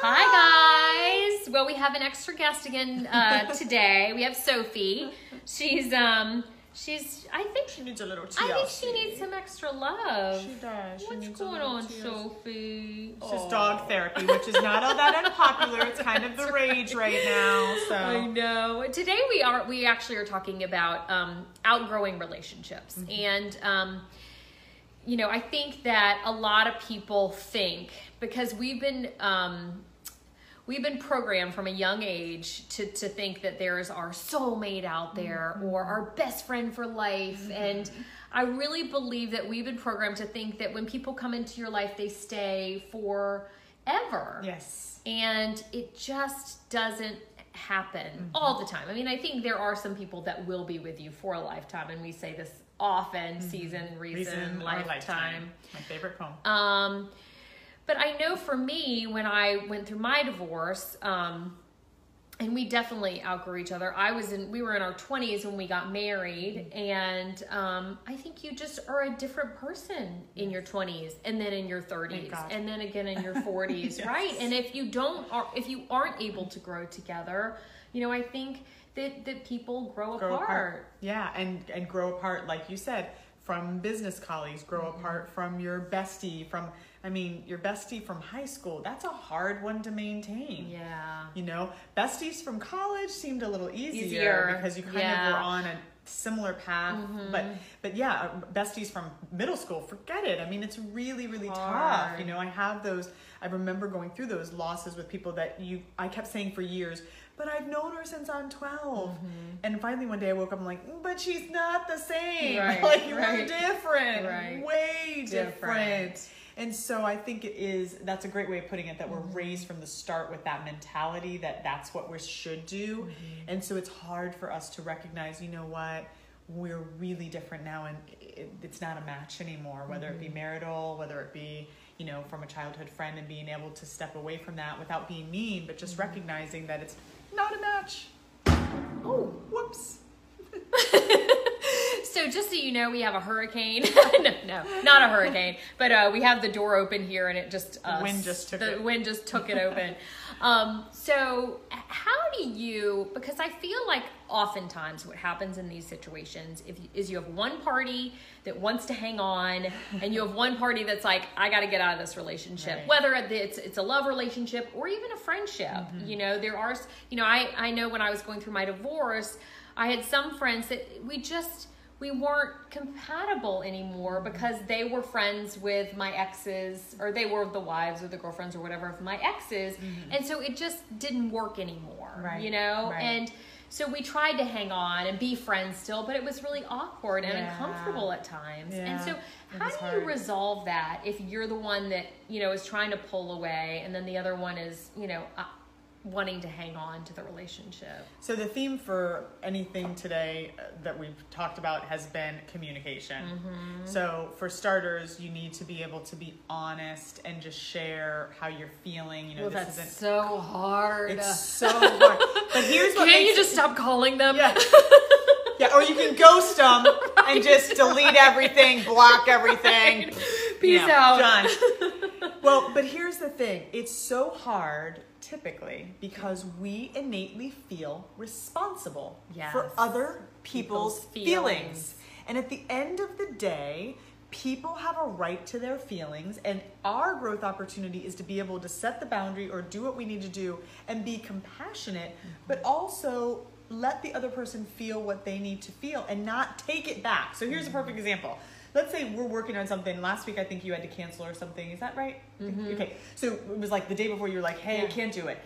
Hi guys. Well, we have an extra guest again uh, today. We have Sophie. She's um she's I think She needs a little TLC. I think she needs some extra love. She does. She What's going on, TLC. Sophie? It's just dog therapy, which is not all that unpopular. It's kind of the rage right now. I know. Today we are we actually are talking about um, outgrowing relationships, Mm-hmm. and um, you know I think that a lot of people think because we've been um, we've been programmed from a young age to to think that there's our soulmate out there Mm-hmm. or our best friend for life, and I really believe that we've been programmed to think that when people come into your life, they stay forever yes, and it just doesn't happen all the time. I mean, I think there are some people that will be with you for a lifetime, and we say this often: season, reason, reason lifetime. lifetime. My favorite poem. Um, but I know for me, when I went through my divorce, um, and we definitely outgrew each other. I was in, we were in our twenties when we got married, and um, I think you just are a different person in your twenties, and then in your thirties, and then again in your forties, Yes. right? And if you don't, or if you aren't able to grow together, you know, I think that that people grow, grow apart. apart. Yeah, and and grow apart, like you said, from business colleagues. Grow Mm-hmm. apart from your bestie. From I mean, your bestie from high school. That's a hard one to maintain. Yeah. You know, besties from college seemed a little easier, Easier, because you kind yeah. of were on a similar path. Mm-hmm. But but yeah, besties from middle school, forget it. I mean, it's really really tough. You know, I have those. I remember going through those losses with people that you. I kept saying for years. But I've known her since I'm 12. Mm-hmm. And finally one day I woke up, I'm like, "Mm, but she's not the same. Right, like, we're right. different. Right. Way different. Different. And so I think it is, that's a great way of putting it, that we're Mm-hmm. raised from the start with that mentality that that's what we should do. Mm-hmm. And so it's hard for us to recognize, you know what, we're really different now and it, it's not a match anymore, whether Mm-hmm. it be marital, whether it be, you know, from a childhood friend and being able to step away from that without being mean, but just Mm-hmm. recognizing that it's not a match. Oh, whoops. So just so you know, we have a hurricane. no, no, not a hurricane, but uh, we have the door open here, and it just uh, wind just took the it. wind just took it open. um, so how do you? Because I feel like oftentimes what happens in these situations if, is you have one party that wants to hang on, and you have one party that's like, I got to get out of this relationship, Right. whether it's it's a love relationship or even a friendship. Mm-hmm. You know, there are you know I I know when I was going through my divorce, I had some friends that we just we weren't compatible anymore because they were friends with my exes or they were the wives or the girlfriends or whatever of my exes and so it just didn't work anymore Mm-hmm. Right, you know right. and so we tried to hang on and be friends still but it was really awkward and Yeah. uncomfortable at times and so how do you resolve that if you're the one that you know is trying to pull away and then the other one is you know uh, wanting to hang on to the relationship So the theme for anything today uh, that we've talked about has been communication. Mm-hmm. So for starters, you need to be able to be honest and just share how you're feeling. You know, well this that's isn't. so hard It's so hard. But here's what Can't you just stop calling them? Yeah. Yeah, or you can ghost them and just delete everything, block everything. Peace you know, out. Done. well, but here's the thing it's so hard typically because we innately feel responsible Yes. for other people's, People's feelings. feelings. And at the end of the day, people have a right to their feelings, and our growth opportunity is to be able to set the boundary or do what we need to do and be compassionate, mm-hmm. but also let the other person feel what they need to feel and not take it back. So here's a perfect mm-hmm. example. Let's say we're working on something. Last week, I think you had to cancel or something. Is that right? Mm-hmm. Okay. So it was like the day before you were like, hey, I can't do it.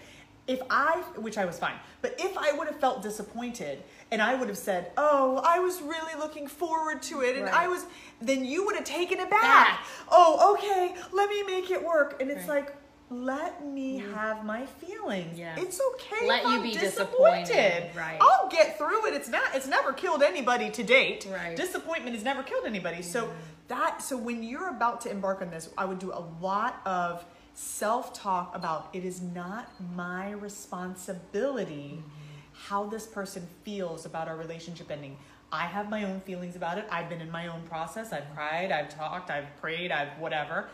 If I, which I was fine, but if I would have felt disappointed and I would have said, oh, I was really looking forward to it and I was, then you would have taken it back. Back. Oh, okay, let me make it work. And it's Right. like, let me mm. have my feelings. Yeah. It's okay Let you I'm be disappointed. disappointed. Right. I'll get through it. It's not it's never killed anybody to date. Right. Disappointment has never killed anybody. So that so when you're about to embark on this, I would do a lot of self-talk about it is not my responsibility mm-hmm. how this person feels about our relationship ending. I have my own feelings about it. I've been in my own process. I've mm. cried, I've talked, I've prayed, I've whatever.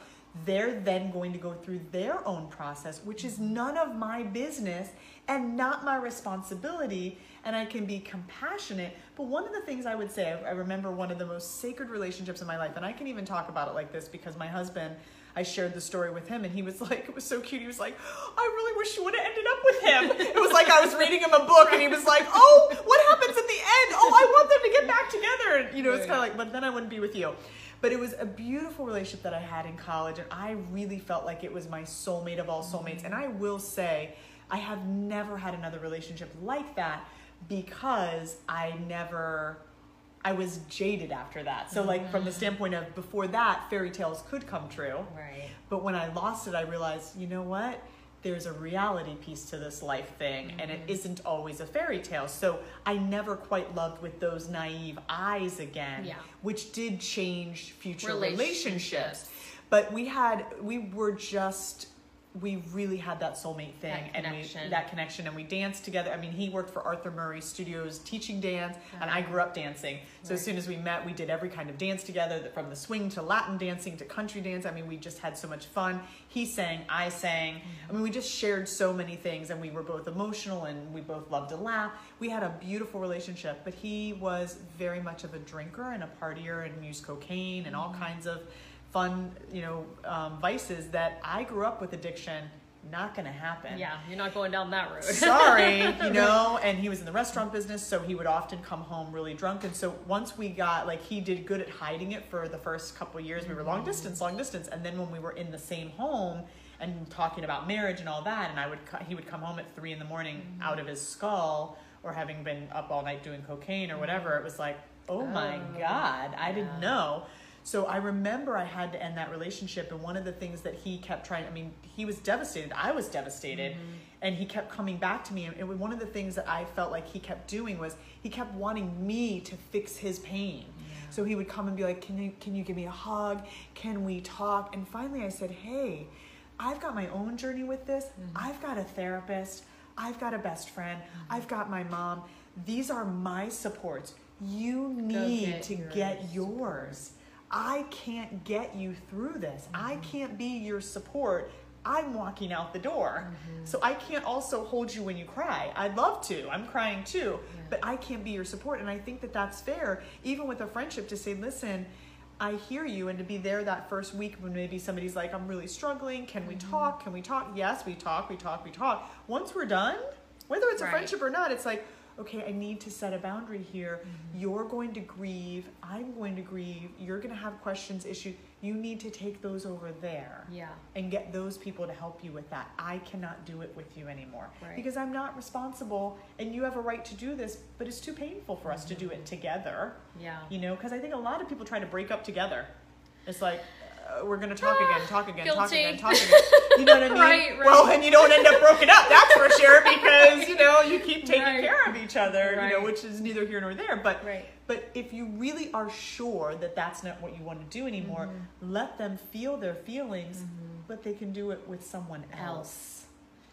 They're then going to go through their own process, which is none of my business and not my responsibility. And I can be compassionate. But one of the things I would say, I remember one of the most sacred relationships in my life, and I can even talk about it like this because my husband, I shared the story with him, and he was like, it was so cute. He was like, I really wish you would have ended up with him. It was like I was reading him a book, and he was like, Oh, what happens at the end? Oh, I want them to get back together. And, you know, it's kind of like, but then I wouldn't be with you. But it was a beautiful relationship that I had in college, and I really felt like it was my soulmate of all mm-hmm. soulmates. And I will say, I have never had another relationship like that because I never I was jaded after that. So like from the mm-hmm. standpoint of before that, fairy tales could come true. Right. But when I lost it, I realized, you know what? There's a reality piece to this life thing, and it mm-hmm. isn't always a fairy tale. So I never quite loved with those naive eyes again, Yeah. which did change future Relationships. relationships. But we had, we were just, we really had that soulmate thing, That and we that connection, and we danced together. I mean, he worked for Arthur Murray Studios teaching dance, and I grew up dancing. So as soon as we met, we did every kind of dance together, from the swing to Latin dancing to country dance. I mean, we just had so much fun. He sang, I sang. Mm-hmm. I mean, we just shared so many things, and we were both emotional, and we both loved to laugh. We had a beautiful relationship, but he was very much of a drinker and a partier, and used cocaine and all mm-hmm. kinds of fun, you know, um, vices that I grew up with addiction. Not going to happen Yeah, you're not going down that road. sorry, you know, and he was in the restaurant business, so he would often come home really drunk. And so once we got, like, he did good at hiding it for the first couple of years. We were long distance, long distance. And then when we were in the same home and talking about marriage and all that, and I would, he would come home at three in the morning out of his skull or having been up all night doing cocaine or whatever, it was like, oh my Oh, God, I didn't know. So I remember I had to end that relationship, and one of the things that he kept trying, I mean, he was devastated. I was devastated. Mm-hmm. And he kept coming back to me. And it was one of the things that I felt like he kept doing was he kept wanting me to fix his pain. So he would come and be like, can you, can you give me a hug? Can we talk? And finally I said, Hey, I've got my own journey with this. Mm-hmm. I've got a therapist. I've got a best friend. Mm-hmm. I've got my mom. These are my supports. You need get to yours. get yours. I can't get you through this. I mm-hmm. can't be your support. I'm walking out the door. Mm-hmm. So I can't also hold you when you cry. I'd love to. I'm crying too. But I can't be your support. And I think that that's fair, even with a friendship, to say, listen, I hear you. And to be there that first week when maybe somebody's like, I'm really struggling. Can we mm-hmm. talk? Can we talk? Yes, we talk, we talk, we talk. Once we're done, whether it's a Right. friendship or not, it's like, okay, I need to set a boundary here. Mm-hmm. You're going to grieve. I'm going to grieve. You're going to have questions, issues. You need to take those over there yeah. and get those people to help you with that. I cannot do it with you anymore Right. because I'm not responsible and you have a right to do this, but it's too painful for us to do it mm-hmm. together. Yeah. You know, because I think a lot of people try to break up together. It's like, uh, we're going to talk again, talk again, talk again, talk again. You know what I mean? Right, right. Well, and you don't end up broken up, that's for sure, because, you know, you keep taking Right. care of each other, you know, which is neither here nor there. But Right. but if you really are sure that that's not what you want to do anymore, Mm-hmm. let them feel their feelings, but they can do it with someone else.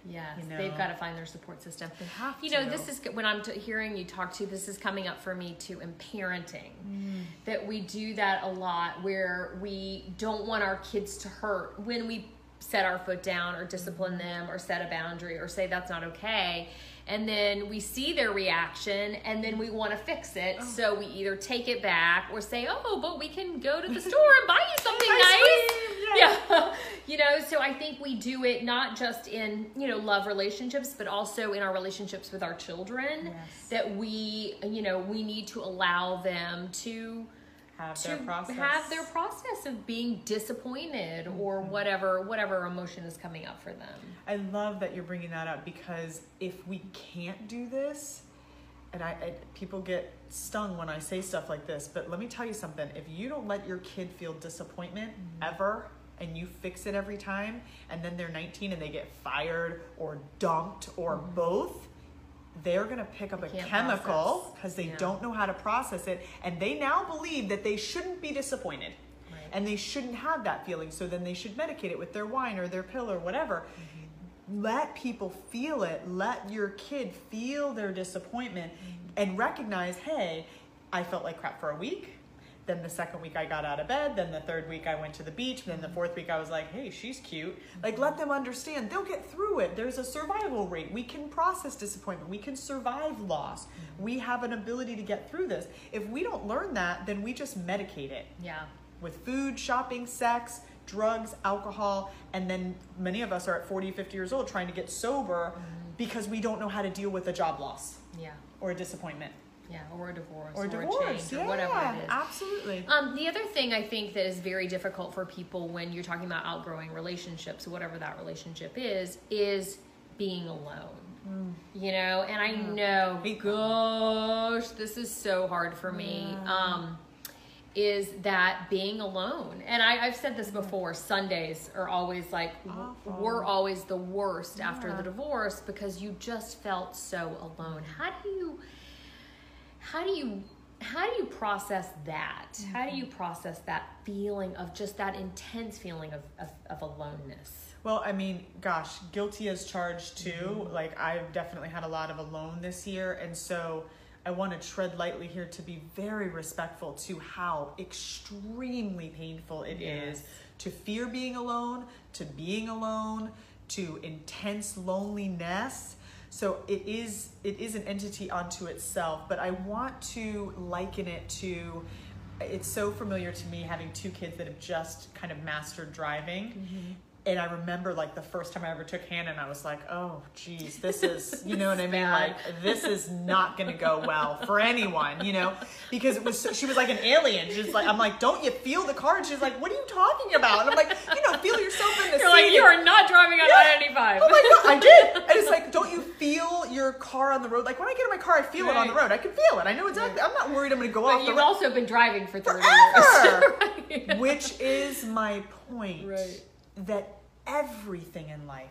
Yes, You they've got to find their support system. They have You know, this is when I'm t- hearing you talk to. This is coming up for me too in parenting. Mm. That we do that a lot, where we don't want our kids to hurt when we set our foot down or discipline mm-hmm. them or set a boundary or say that's not okay. And then we see their reaction and then we want to fix it. Oh. So we either take it back or say, oh, but we can go to the store and buy you something Ice nice. Yeah. you know, so I think we do it not just in, you know, love relationships, but also in our relationships with our children. Yes. That we, you know, we need to allow them to have to their process. have their process of being disappointed or Mm-hmm. whatever whatever emotion is coming up for them. I love that you're bringing that up because if we can't do this, and I, I people get stung when I say stuff like this, but let me tell you something: if you don't let your kid feel disappointment Mm-hmm. ever, and you fix it every time, and then they're 19 and they get fired or dumped or both. They're gonna pick up a Mm-hmm. chemical because they Yeah. don't know how to process it, and they now believe that they shouldn't be disappointed Right. and they shouldn't have that feeling so then they should medicate it with their wine or their pill or whatever let people feel it let your kid feel their disappointment and recognize hey i felt like crap for a week Then the second week I got out of bed. Then the third week I went to the beach. Then the fourth week I was like, hey, she's cute. Like, let them understand. They'll get through it. There's a survival rate. We can process disappointment. We can survive loss. We have an ability to get through this. If we don't learn that, then we just medicate it Yeah. with food, shopping, sex, drugs, alcohol, and then many of us are at 40, 50 years old trying to get sober because we don't know how to deal with a job loss Yeah. or a disappointment Yeah. Or a divorce. or a divorce. change, yeah, or whatever it is. absolutely. Um, the other thing I think that is very difficult for people when you're talking about outgrowing relationships, whatever that relationship is, is being alone. Mm. You know, and I know, gosh, this is so hard for me. Um, is that being alone? And I, I've said this before. Sundays are always like w- Awful. we're always the worst after the divorce because you just felt so alone. How do you? how do you how do you process that how do mm-hmm. you process that feeling of just that intense feeling of, of, of aloneness Well, I mean, gosh, guilty as charged too. Mm-hmm. Like I've definitely had a lot of alone this year, and so I want to tread lightly here to be very respectful to how extremely painful it is Yes. to fear being alone, to being alone, to intense loneliness. So it is it is an entity unto itself, but I want to liken it to it's so familiar to me having two kids that have just kind of mastered driving. Mm-hmm. And I remember like the first time I ever took Hannah and I was like, oh geez, this is you know what I mean? Like this is not gonna go well for anyone, you know? Because it was so, she was like an alien. She's like I'm like, don't you feel the car? And she's like, what are you talking about? And I'm like, you know, feel yourself in the you're seat. like you are not driving on Yeah. I-95 Oh my god, I did. And it's like, don't you feel your car on the road? Like when I get in my car, I feel it on the road. I can feel it. I know exactly. I'm not worried I'm going to go but off the you've road. also been driving for 30 Forever. years right. Which is my point. Right. That everything in life,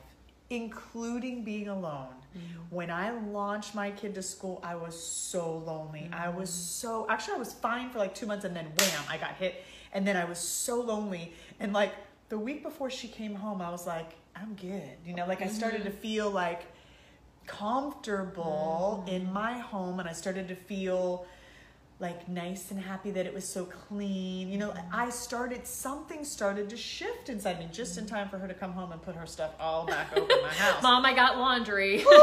including being alone, Mm-hmm. when I launched my kid to school, I was so lonely. I was Mm-hmm. so actually I was fine for like two months and then wham, I got hit. And then I was so lonely. And like the week before she came home, I was like, I'm good. You know, like I started to Mm-hmm. feel like comfortable in my home and I started to feel like nice and happy that it was so clean. You know, mm-hmm. I started something started to shift inside me just in mm-hmm. time for her to come home and put her stuff all back over my house. mom i got laundry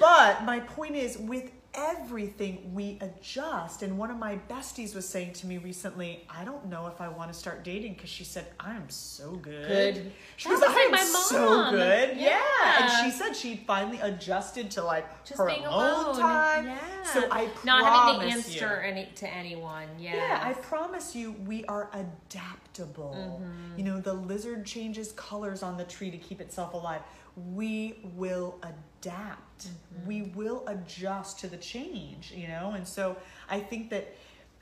But my point is, with everything, we adjust. And one of my besties was saying to me recently, I don't know if I want to start dating because she said, I'm so good. Good. She That was I'm so good. Yeah. Yeah. And she said she finally adjusted to like just her being alone alone time. yeah So I not having to answer any to anyone yeah Yeah, I promise you, we are adaptable. Mm-hmm. You know, the lizard changes colors on the tree to keep itself alive. We will adapt. Mm-hmm. We will adjust to the change, you know? And so I think that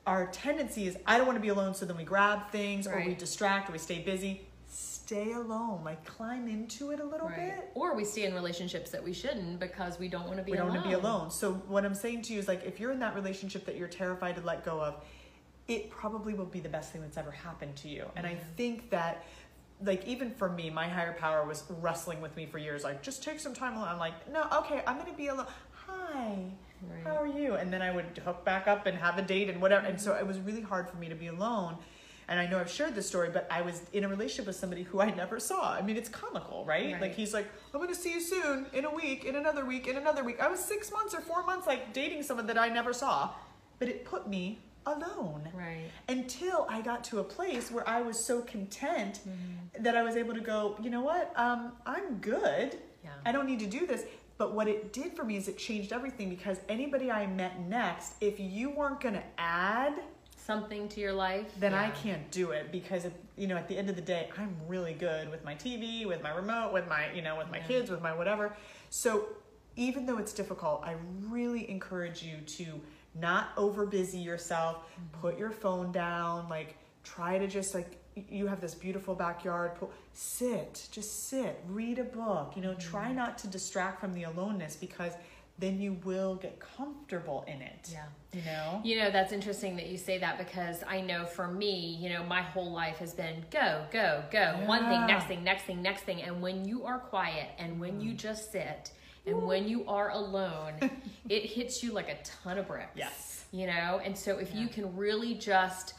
our tendency is I don't want to be alone, so then we grab things or we distract or we stay busy. Stay alone, like climb into it a little right. bit. or we stay in relationships that we shouldn't because we don't want to be we don't alone. want to be alone. So what I'm saying to you is like if you're in that relationship that you're terrified to let go of, it probably will be the best thing that's ever happened to you. And I think that like even for me, my higher power was wrestling with me for years. Like, just take some time alone. I'm like, no, okay, I'm gonna be alone. Hi, Right. how are you? And then I would hook back up and have a date and whatever. And so it was really hard for me to be alone. And I know I've shared this story, but I was in a relationship with somebody who I never saw. I mean, it's comical, right? Right. Like he's like, I'm gonna see you soon, in a week, in another week, in another week. I was six months or four months like dating someone that I never saw, but it put me alone right until I got to a place where I was so content Mm-hmm. that I was able to go, you know what? Um, I'm good. Yeah. I don't need to do this. But what it did for me is it changed everything because anybody I met next, if you weren't going to add, something to your life then I can't do it because it, you know at the end of the day I'm really good with my TV, with my remote, with my you know with my Yeah. kids, with my whatever. So even though it's difficult, I really encourage you to not over busy yourself. Mm-hmm. Put your phone down. Like try to just like you have this beautiful backyard pool. Sit, just sit, read a book. You know, Mm-hmm. try not to distract from the aloneness because then you will get comfortable in it. yeah You know. You know, that's interesting that you say that because I know for me, you know, my whole life has been go, go, go. One thing, next thing, next thing, next thing. And when you are quiet and when Mm. you just sit And when you are alone, it hits you like a ton of bricks. Yes. You know? And so if you can really just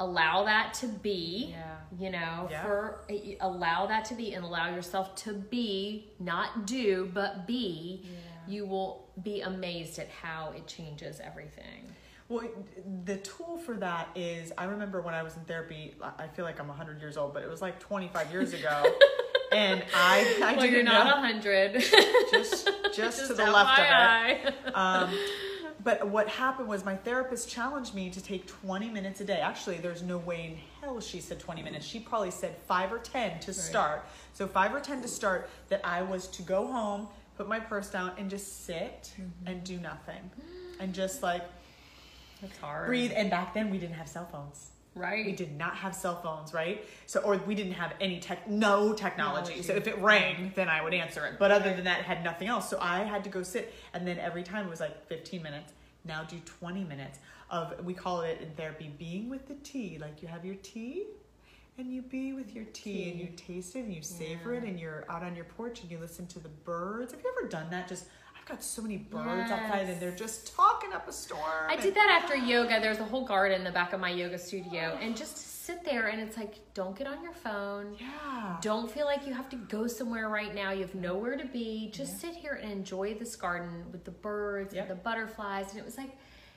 allow that to be, Yeah. you know, Yeah. for eh, allow that to be and allow yourself to be, not do, but be, you will be amazed at how it changes everything. Well, the tool for that is I remember when I was in therapy, I feel like I'm 100 years old, but it was like 25 years ago. and I, I well, you're not a hundred. just, just, to the left of it. Um, but what happened was my therapist challenged me to take 20 minutes a day. Actually, there's no way in hell she said 20 minutes. She probably said five or 10 to start. So, five or 10 to start, that I was to go home, put my purse down, and just sit and do nothing. And just like That's hard. breathe. And back then, we didn't have cell phones. Right. We did not have cell phones, right? So, or we didn't have any tech, no technology. Technology. So if it rang, then I would answer it. But other than that, it had nothing else. So I had to go sit, and then every time it was like 15 minutes. Now do 20 minutes of we call it in therapy being with the tea. Like you have your tea, and you be with your tea, and you taste it, and you savor it, and you're out on your porch, and you listen to the birds. Have you ever done that? Just got so many birds outside, and they're just talking up a storm. I and- did that after yoga. There's a whole garden in the back of my yoga studio, and just sit there and it's like, don't get on your phone. Yeah. Don't feel like you have to go somewhere right now. You have nowhere to be. Just sit here and enjoy this garden with the birds Yep. and the butterflies. And it was like,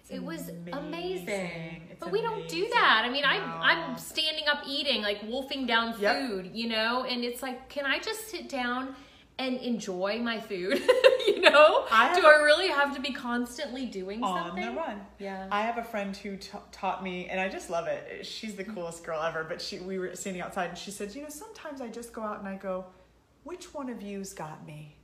it was amazing. amazing. It's but we don't do that. I mean, No. I'm I'm standing up eating, like wolfing down Yep. food, you know. And it's like, can I just sit down and enjoy my food? you know, I do I really have to be constantly doing on something? the run. Yeah. I have a friend who ta taught me, and I just love it. She's the coolest girl ever. But she, we were standing outside, and she said, "You know, sometimes I just go out and I go, which one of you's got me?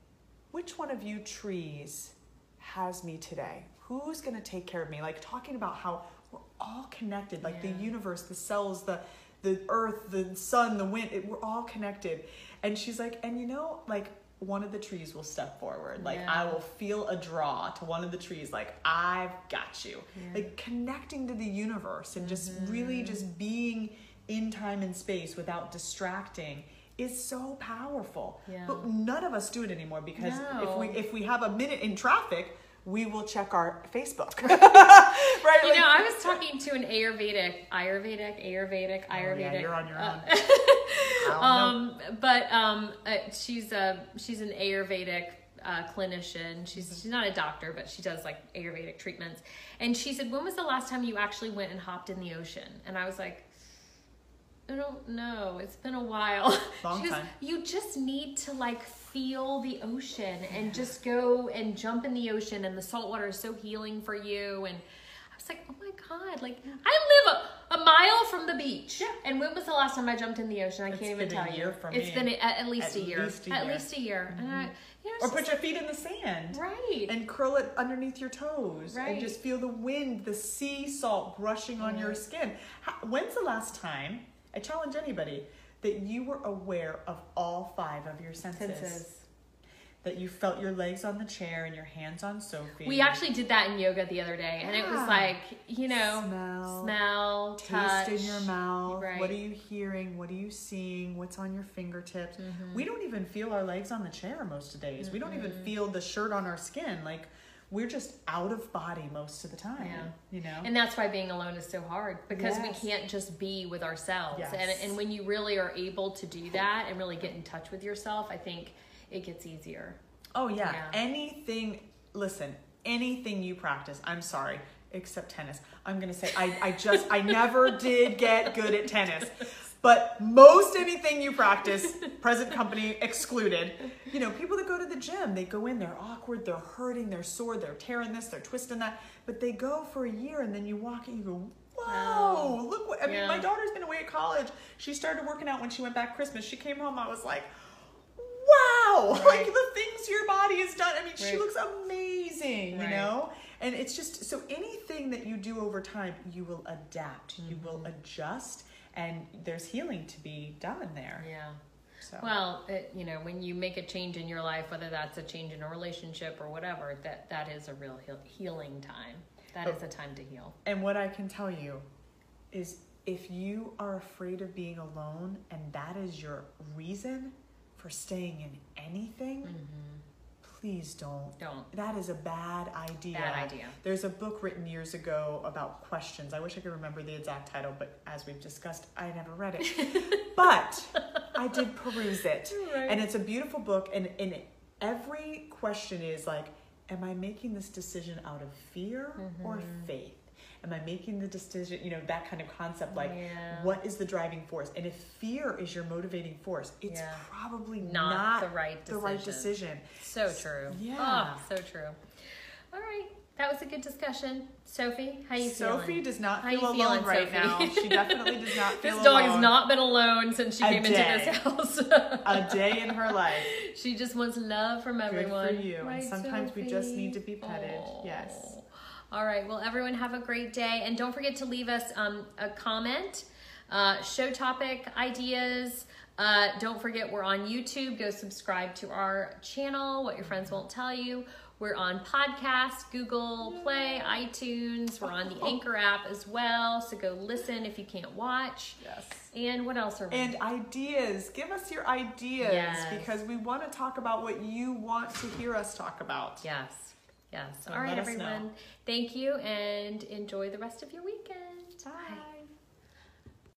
Which one of you trees has me today? Who's gonna take care of me? Like talking about how we're all connected, like Yeah. the universe, the cells, the the earth, the sun, the wind. It, we're all connected." And she's like, "And you know, like." One of the trees will step forward. Like I will feel a draw to one of the trees. Like I've got you Yeah. like connecting to the universe and just really Mm-hmm. just being in time and space without distracting is so powerful Yeah. but none of us do it anymore because if we if we have a minute in traffic we will check our facebook right You Like- know, I was talking to an Ayurvedic, Ayurvedic, Ayurvedic, Oh, yeah, Ayurvedic. you're on your uh, own. Know. um, but um, uh, she's a she's an Ayurvedic uh, clinician. She's Mm-hmm. she's not a doctor, but she does like Ayurvedic treatments. And she said, "When was the last time you actually went and hopped in the ocean?" And I was like. I don't know. It's been a while. Long goes, time. You just need to like feel the ocean and just go and jump in the ocean, and the salt water is so healing for you. And I was like, oh my god, like I live a mile from the beach. Yeah. And when was the last time I jumped in the ocean? I It's can't even been a tell year you. It's me. been at, at least At a year. least a at year. least a year. And I, mm-hmm. you know, or put just your feet in the sand right. and curl it underneath your toes Right. and just feel the wind, the sea salt brushing on your skin. How, when's the last time, I challenge anybody, that you were aware of all five of your senses? Senses. That you felt your legs on the chair and your hands on Sophie. We actually did that in yoga the other day, and it was like, you know, smell, smell, taste touch. in your mouth. Right. What are you hearing? What are you seeing? What's on your fingertips? Mm-hmm. We don't even feel our legs on the chair most of the days. We don't even feel the shirt on our skin. Like we're just out of body most of the time. Yeah. You know? And that's why being alone is so hard because Yes. we can't just be with ourselves. Yes. And, and when you really are able to do that and really get in touch with yourself, I think it gets easier. oh yeah. Yeah. Anything listen, anything you practice, I'm sorry, except tennis. I'm gonna say I, I just I never did get good at tennis. But most anything you practice, present company excluded, you know, people that go to the gym, they go in, they're awkward, they're hurting, they're sore, they're tearing this, they're twisting that. But they go for a year and then you walk and you go, whoa, Wow. look what, I mean, my daughter's been away at college. She started working out when she went back Christmas. She came home, I was like, wow, like the things your body has done. I mean, she looks amazing, you know? And it's just so anything that you do over time, you will adapt, you will Mm-hmm. adjust, and there's healing to be done there. Yeah. So, Well, it, you know, when you make a change in your life, whether that's a change in a relationship or whatever, that that is a real heal- healing time. That Oh. is a time to heal. and what I can tell you is if you are afraid of being alone and that is your reason for staying in anything, please don't. Don't. That is a bad idea. Bad idea. There's a book written years ago about questions. I wish I could remember the exact title, but as we've discussed, I never read it. but I did peruse it. Right. And it's a beautiful book and, and every question is like, am I making this decision out of fear or Mm-hmm. faith? Am I making the decision, you know, that kind of concept like Yeah. what is the driving force? And if fear is your motivating force, it's Yeah. probably Not not, the right the right decision. decision. So true. Yeah. Oh, so true. All right. That was a good discussion. Sophie, how you feeling? Sophie feeling? does not feel alone feeling, right Sophie? now. She definitely does not feel This dog alone. has not been alone since she A came into this house. a day in her life. she just wants love from Good everyone. for you. And sometimes we just need to be petted. Aw. Yes. All right. Well, everyone have a great day, and don't forget to leave us um, a comment, uh, show topic ideas. Uh, don't forget we're on YouTube. Go subscribe to our channel. What your friends won't tell you. We're on podcast, Google Play, iTunes. We're on the Anchor app as well. So go listen if you can't watch. Yes. And what else are we? And ideas. Give us your ideas Yes. because we want to talk about what you want to hear us talk about. yes. Yes. So All right, us know. everyone. Thank you, and enjoy the rest of your weekend. Bye.